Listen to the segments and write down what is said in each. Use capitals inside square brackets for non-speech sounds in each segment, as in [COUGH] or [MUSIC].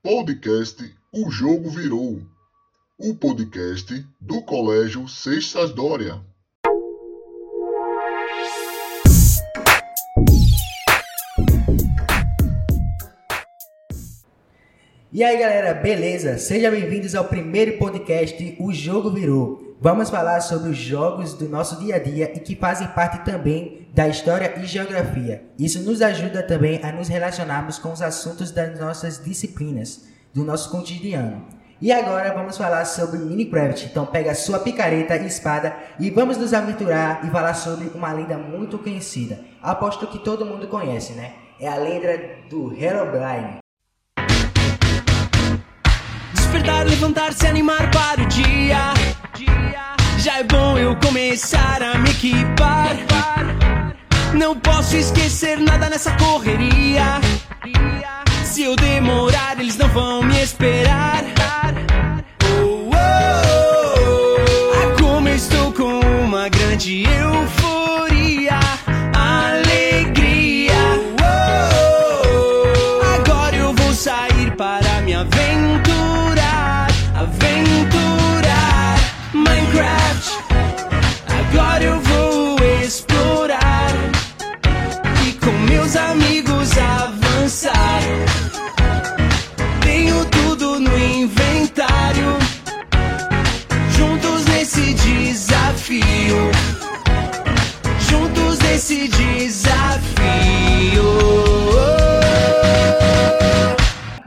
Podcast O Jogo Virou. O podcast do Colégio Sextas Dória. E aí galera, beleza? Sejam bem-vindos ao primeiro podcast O Jogo Virou. Vamos falar sobre os jogos do nosso dia a dia e que fazem parte também da história e geografia. Isso nos ajuda também a nos relacionarmos com os assuntos das nossas disciplinas, do nosso cotidiano. E agora vamos falar sobre Minecraft. Então pega sua picareta e espada e vamos nos aventurar e falar sobre uma lenda muito conhecida. Aposto que todo mundo conhece, né? É a lenda do Herobrine. Despertar, levantar, se animar para o dia. Já é bom eu começar a me equipar. Não posso esquecer nada nessa correria. Se eu demorar, eles não vão me esperar. Oh, oh, oh. Ah, como eu estou com uma grande euforia.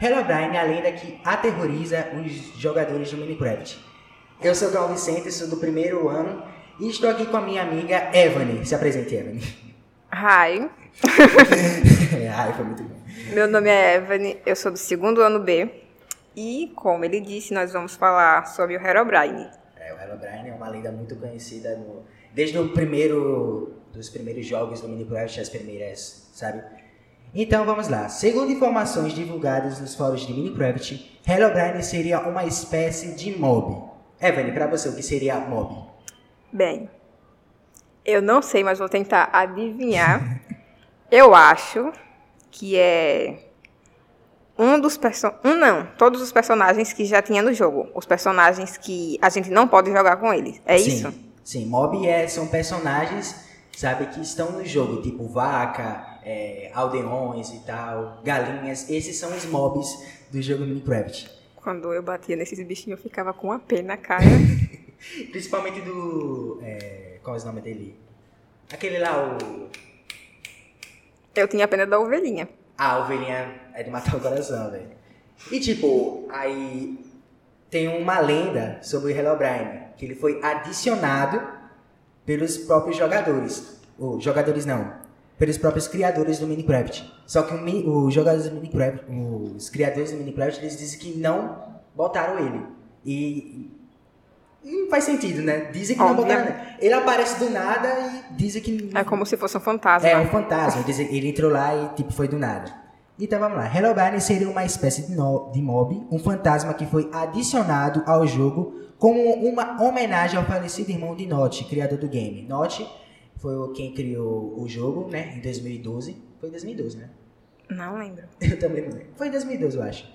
Herobrine é a lenda que aterroriza os jogadores do Minecraft. Eu sou o Gal Vicente, sou do primeiro ano e estou aqui com a minha amiga Evany. Se apresente, Evany. Hi, [LAUGHS] Ai, foi muito bom. meu nome é Evelyn, eu sou do segundo ano B e, como ele disse, nós vamos falar sobre o Herobrine. É, o Herobrine é uma lenda muito conhecida no- desde o primeiro dos primeiros jogos do Minecraft, as primeiras, sabe? Então vamos lá. Segundo informações divulgadas nos fóruns de Minecraft, Herobrine seria uma espécie de mob. Evelyn, pra você, o que seria mob? Bem, eu não sei, mas vou tentar adivinhar. [LAUGHS] Eu acho que é um dos person... um não, todos os personagens que já tinha no jogo, os personagens que a gente não pode jogar com eles. É sim, isso? Sim, mob é, são personagens, sabe, que estão no jogo, tipo vaca, é, aldeões e tal, galinhas. Esses são os mobs do jogo Minecraft. Quando eu batia nesses bichinhos, eu ficava com a pena na cara. [LAUGHS] Principalmente do. É, qual é o nome dele? Aquele lá, o. Eu tinha pena da ovelhinha. A ovelhinha é de matar o coração, velho. E tipo, aí tem uma lenda sobre o Herobrine, que ele foi adicionado pelos próprios jogadores. Ou jogadores não, pelos próprios criadores do Minecraft. Só que o os jogadores do Minecraft, os criadores do Minecraft, eles dizem que não botaram ele. E não faz sentido, né? Dizem que não Obviamente. botaram. Ele aparece do nada e dizem que É como se fosse um fantasma. é um fantasma, ele entrou lá e tipo foi do nada. Então vamos lá, Herobrine seria uma espécie de, no- de mob, um fantasma que foi adicionado ao jogo como uma homenagem ao falecido irmão de Notch, criador do game. Notch foi quem criou o jogo, né, em 2012. Foi em 2012, né? Não lembro. [LAUGHS] Eu também não lembro. Foi em 2012, eu acho.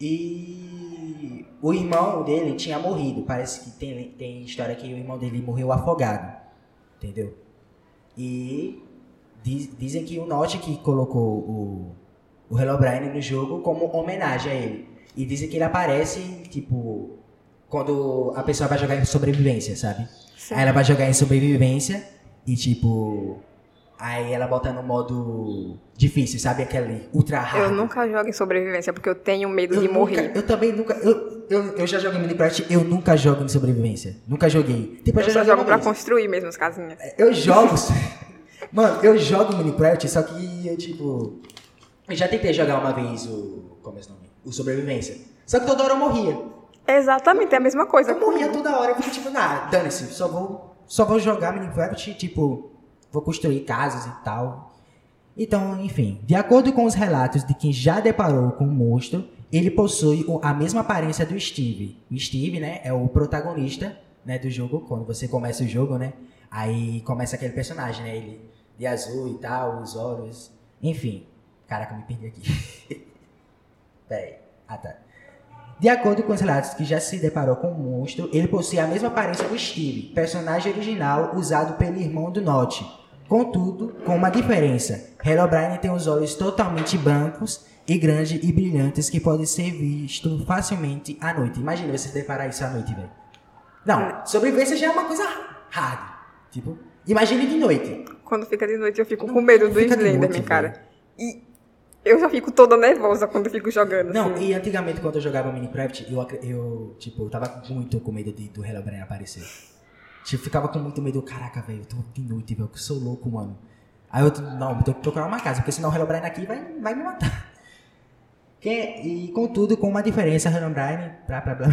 E o irmão dele tinha morrido. Parece que tem, tem história que o irmão dele morreu afogado. Entendeu? E diz- dizem que o Notch que colocou o, o Herobrine no jogo como homenagem a ele. E dizem que ele aparece, tipo, quando a pessoa vai jogar em sobrevivência, sabe? Sim. Aí ela vai jogar em sobrevivência e, tipo, aí ela bota no modo difícil, sabe? Aquele ultra hard. Eu nunca jogo em sobrevivência porque eu tenho medo Eu de nunca- morrer. eu também nunca. Eu, eu, eu já joguei Minecraft, eu nunca jogo em sobrevivência. Nunca joguei. Tipo, Eu só joguei jogo pra vez. construir mesmo as casinhas. Eu jogo. [LAUGHS] Mano, eu jogo Minecraft, só que eu, tipo. Eu já tentei jogar uma vez o. Como é o nome? O Sobrevivência. Só que toda hora eu morria. Exatamente, é a mesma coisa. Eu morria toda hora. Eu fico tipo, ah, dane-se, só vou, só vou jogar Minecraft, tipo, vou construir casas e tal. Então, enfim, de acordo com os relatos de quem já deparou com o monstro, ele possui a mesma aparência do Steve. O Steve, né, é o protagonista, né, do jogo, quando você começa o jogo, né, aí começa aquele personagem, né, ele de azul e tal, os olhos, enfim. Caraca, me perdi aqui. [LAUGHS] Peraí. Ah, tá. De acordo com os relatos que já se deparou com o monstro, ele possui a mesma aparência do Steve, personagem original usado pelo irmão do Notch. Contudo, com uma diferença. Herobrine tem os olhos totalmente brancos e grandes e brilhantes que podem ser vistos facilmente à noite. Imagina você deparar isso à noite, velho. Não, sobrevivência já é uma coisa hard. Tipo, imagine de noite. Quando fica de noite, eu fico Não, com medo do Slenderman, cara. E eu já fico toda nervosa quando eu fico jogando. Não, assim. e antigamente quando eu jogava Minecraft, eu, eu tipo, eu tava muito com medo de, do Herobrine aparecer. Tipo, ficava com muito medo, caraca, velho, eu tô de noite, velho, que eu sou louco, mano. Aí eu, não, eu tenho que procurar uma casa, porque senão o Herobrine aqui vai, vai me matar. [LAUGHS] Que, e contudo, com uma diferença, Herobrine, blá, blá, blá.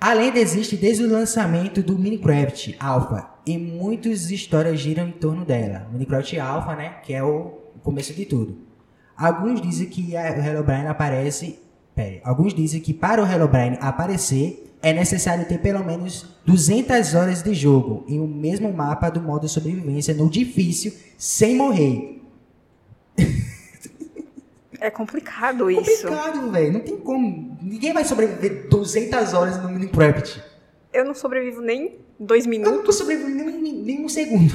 A lenda existe desde o lançamento do Minecraft Alpha e muitas histórias giram em torno dela. Minecraft Alpha, né, que é o começo de tudo. Alguns dizem que a- o Herobrine aparece. Pera, alguns dizem que para o Herobrine aparecer é necessário ter pelo menos 200 horas de jogo em o mesmo mapa do modo sobrevivência no difícil sem morrer. É complicado isso. Complicado, velho. Não tem como. Ninguém vai sobreviver 200 horas no Minecraft. Eu não sobrevivo nem dois Eu não minutos. tô sobrevivendo nem, nem um segundo.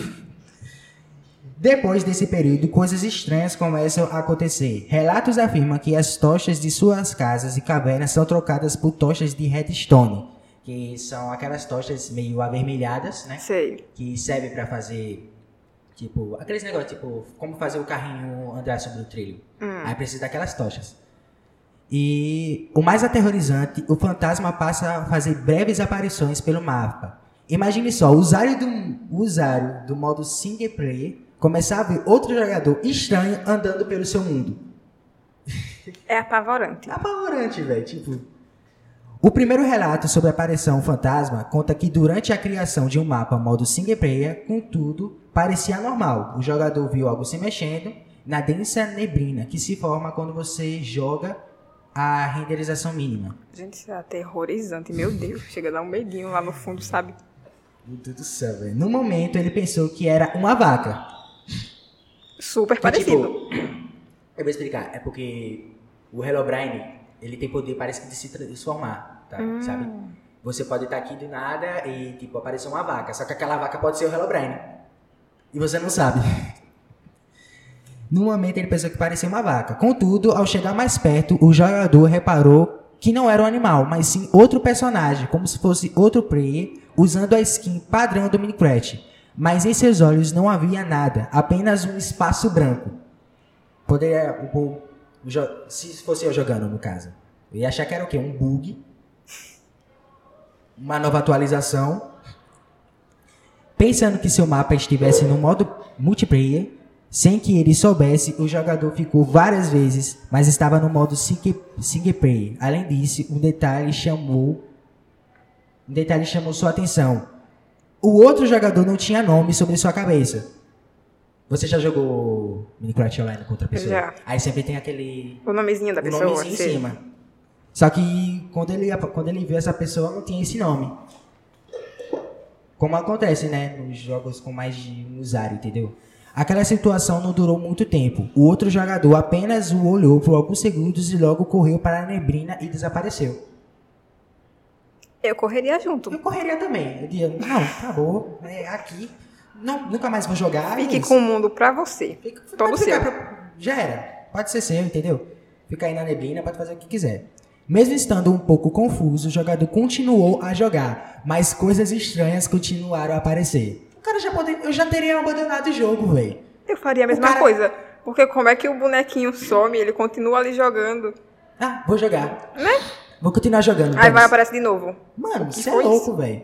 Depois desse período, coisas estranhas começam a acontecer. Relatos afirmam que as tochas de suas casas e cavernas são trocadas por tochas de redstone, que são aquelas tochas meio avermelhadas, né? Sei. Que servem pra fazer, tipo, aqueles negócios, tipo, como fazer o carrinho andar sobre o trilho. Aí precisa daquelas tochas. E o mais aterrorizante, o fantasma passa a fazer breves aparições pelo mapa. Imagine só, o usuário do, o usuário do modo single player começar a ver outro jogador estranho andando pelo seu mundo. É apavorante. É apavorante, velho. Tipo. O primeiro relato sobre a aparição fantasma conta que durante a criação de um mapa modo single player, contudo, parecia normal. O jogador viu algo se mexendo na densa neblina que se forma quando você joga a renderização mínima. Gente, isso é aterrorizante. Meu Deus. Chega a dar um medinho lá no fundo, sabe? Meu Deus do céu, velho. No momento ele pensou que era uma vaca. Super Que, parecido. tipo, [CLEARS THROAT] eu vou explicar. É porque o Herobrine, ele tem poder, parece que de se transformar, tá? Sabe? Você pode estar aqui do nada e, tipo, aparecer uma vaca. Só que aquela vaca pode ser o Herobrine. E você não sabe. [LAUGHS] No momento ele pensou que parecia uma vaca. Contudo, ao chegar mais perto, o jogador reparou que não era um animal, mas sim outro personagem, como se fosse outro player, usando a skin padrão do Minecraft. Mas em seus olhos não havia nada, apenas um espaço branco. Poderia. o- o- se fosse eu jogando, no caso. Eu ia achar que era o quê? Um bug. Uma nova atualização. Pensando que seu mapa estivesse no modo multiplayer, sem que ele soubesse, o jogador ficou várias vezes, mas estava no modo single player. Além disso, um detalhe chamou um detalhe chamou sua atenção. O outro jogador não tinha nome sobre sua cabeça. Você já jogou Minecraft Online com outra pessoa? Já. Aí sempre tem aquele O nomezinho da o pessoa. nomezinho em cima. Só que quando ele, quando ele viu essa pessoa, não tinha esse nome. Como acontece, né? Nos jogos com mais de um usuário, entendeu? Aquela situação não durou muito tempo. O outro jogador apenas o olhou por alguns segundos e logo correu para a neblina e desapareceu. Eu correria junto. Eu correria também. Eu diria, não, acabou. É aqui. Não, nunca mais vou jogar. é Fique com o mundo pra você. Fica- Todo seu. pra- Já era. Pode ser seu, entendeu? Fica aí na neblina, pode fazer o que quiser. Mesmo estando um pouco confuso, o jogador continuou a jogar, mas coisas estranhas continuaram a aparecer. O cara já pode, eu já teria abandonado o jogo, velho. Eu faria a mesma cara- coisa. Porque como é que o bonequinho some, ele continua ali jogando. Ah, vou jogar. Vou continuar jogando. Aí vai aparecer de novo. Mano, você é louco, velho.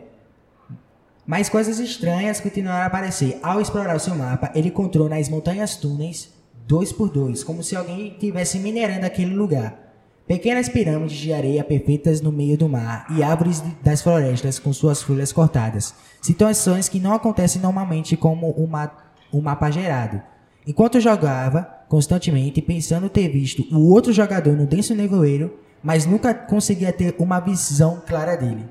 Mas coisas estranhas continuaram a aparecer. Ao explorar o seu mapa, ele encontrou nas montanhas túneis, dois por dois, como se alguém estivesse minerando aquele lugar. Pequenas pirâmides de areia perfeitas no meio do mar e árvores das florestas com suas folhas cortadas. Situações que não acontecem normalmente como um, ma um mapa gerado. Enquanto jogava constantemente, pensando ter visto o outro jogador no denso nevoeiro, mas nunca conseguia ter uma visão clara dele.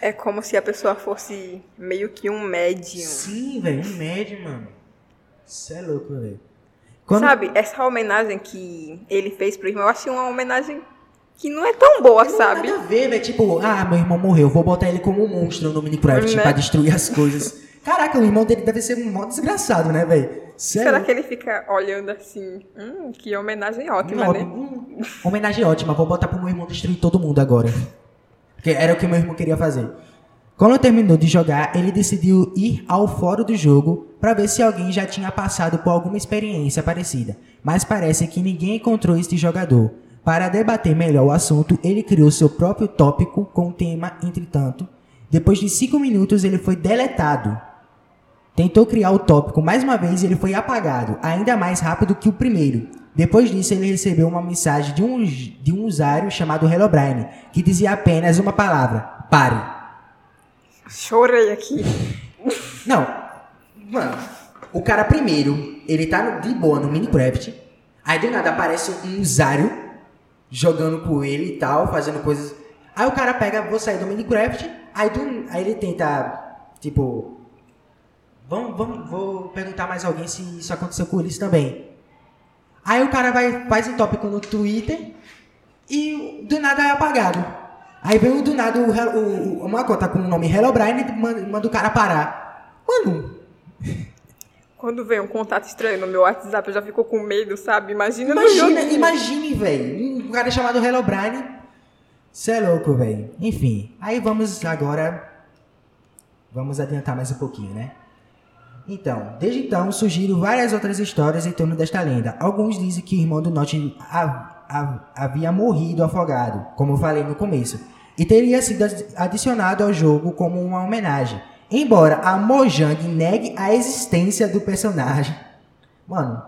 É como se a pessoa fosse meio que um médium. Sim, velho, um médio, mano. Isso é louco, velho. Quando- Sabe, essa homenagem que ele fez pro irmão, eu achei uma homenagem que não é tão boa, Não tem sabe? nada a ver, velho. Tipo, ah, meu irmão morreu, vou botar ele como um monstro no Minecraft Né? pra destruir as coisas. Caraca, o irmão dele deve ser um mó desgraçado, né, velho? Sério? Será que ele fica olhando assim? Hum, que homenagem ótima, Não, né? hum, homenagem ótima, vou botar pro meu irmão destruir todo mundo agora. Porque era o que meu irmão queria fazer. Quando terminou de jogar, ele decidiu ir ao fórum do jogo para ver se alguém já tinha passado por alguma experiência parecida. Mas parece que ninguém encontrou este jogador. Para debater melhor o assunto, ele criou seu próprio tópico com o tema, entretanto. Depois de 5 minutos, ele foi deletado. Tentou criar o tópico mais uma vez e ele foi apagado, ainda mais rápido que o primeiro. Depois disso, ele recebeu uma mensagem de um, de um usuário chamado Herobrine, que dizia apenas uma palavra: pare. Chorei aqui. Não, mano, o cara primeiro, ele tá no- de boa no Minecraft, aí do nada aparece um usuário jogando com ele e tal, fazendo coisas. Aí o cara pega, vou sair do Minecraft, aí, do, aí ele tenta, tipo, vamos, vamos, vou perguntar mais alguém se isso aconteceu com eles também. Aí o cara vai, faz um tópico no Twitter e do nada é apagado. Aí vem o do nada o, o- uma conta com o nome Herobrine e manda, manda o cara parar. Mano, Quando vem um contato estranho no meu WhatsApp, eu já fico com medo, sabe? Imagina, imagina, imagine, velho. Um cara chamado Herobrine. Você é louco, velho. Enfim, aí vamos agora. Vamos adiantar mais um pouquinho, né? Então, desde então surgiram várias outras histórias em torno desta lenda. Alguns dizem que o irmão do Norte ha- ha- havia morrido afogado, como falei no começo, e teria sido adi- adicionado ao jogo como uma homenagem. Embora a Mojang negue a existência do personagem. Mano,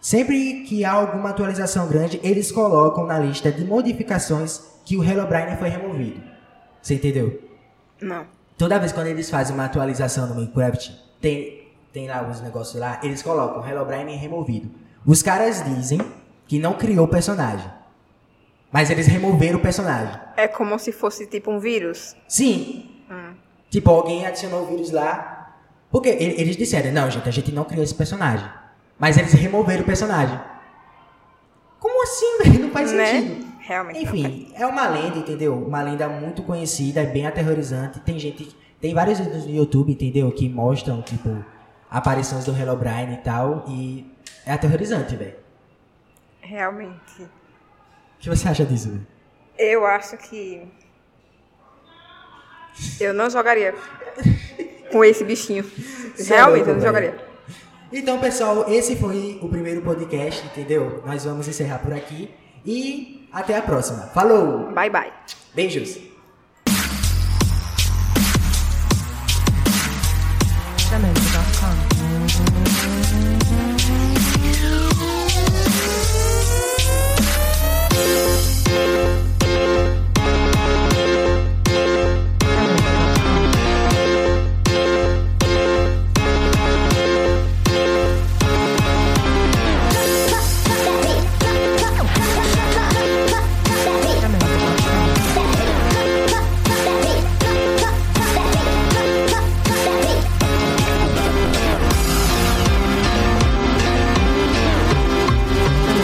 sempre que há alguma atualização grande, eles colocam na lista de modificações que o Herobrine foi removido. Você entendeu? Não. Toda vez quando eles fazem uma atualização no Minecraft, tem, tem lá os negócios lá, eles colocam Herobrine removido. Os caras dizem que não criou o personagem. Mas eles removeram o personagem. É como se fosse tipo um vírus. Sim. Tipo, alguém adicionou o vírus lá. Porque eles disseram, não, gente, a gente não criou esse personagem. Mas eles removeram o personagem. Como assim, [LAUGHS] velho? Não faz né? sentido. Realmente. Enfim, é uma lenda, entendeu? Uma lenda muito conhecida, é bem aterrorizante. Tem gente, tem vários vídeos no YouTube, entendeu? Que mostram, tipo, aparições do Herobrine e tal. E é aterrorizante, velho. Realmente. O que você acha disso, velho? Eu acho que. Eu não jogaria com esse bichinho. É Realmente, eu não jogaria. Então, pessoal, esse foi o primeiro podcast, entendeu? Nós vamos encerrar por aqui. E até a próxima. Falou! Bye, bye. Beijos!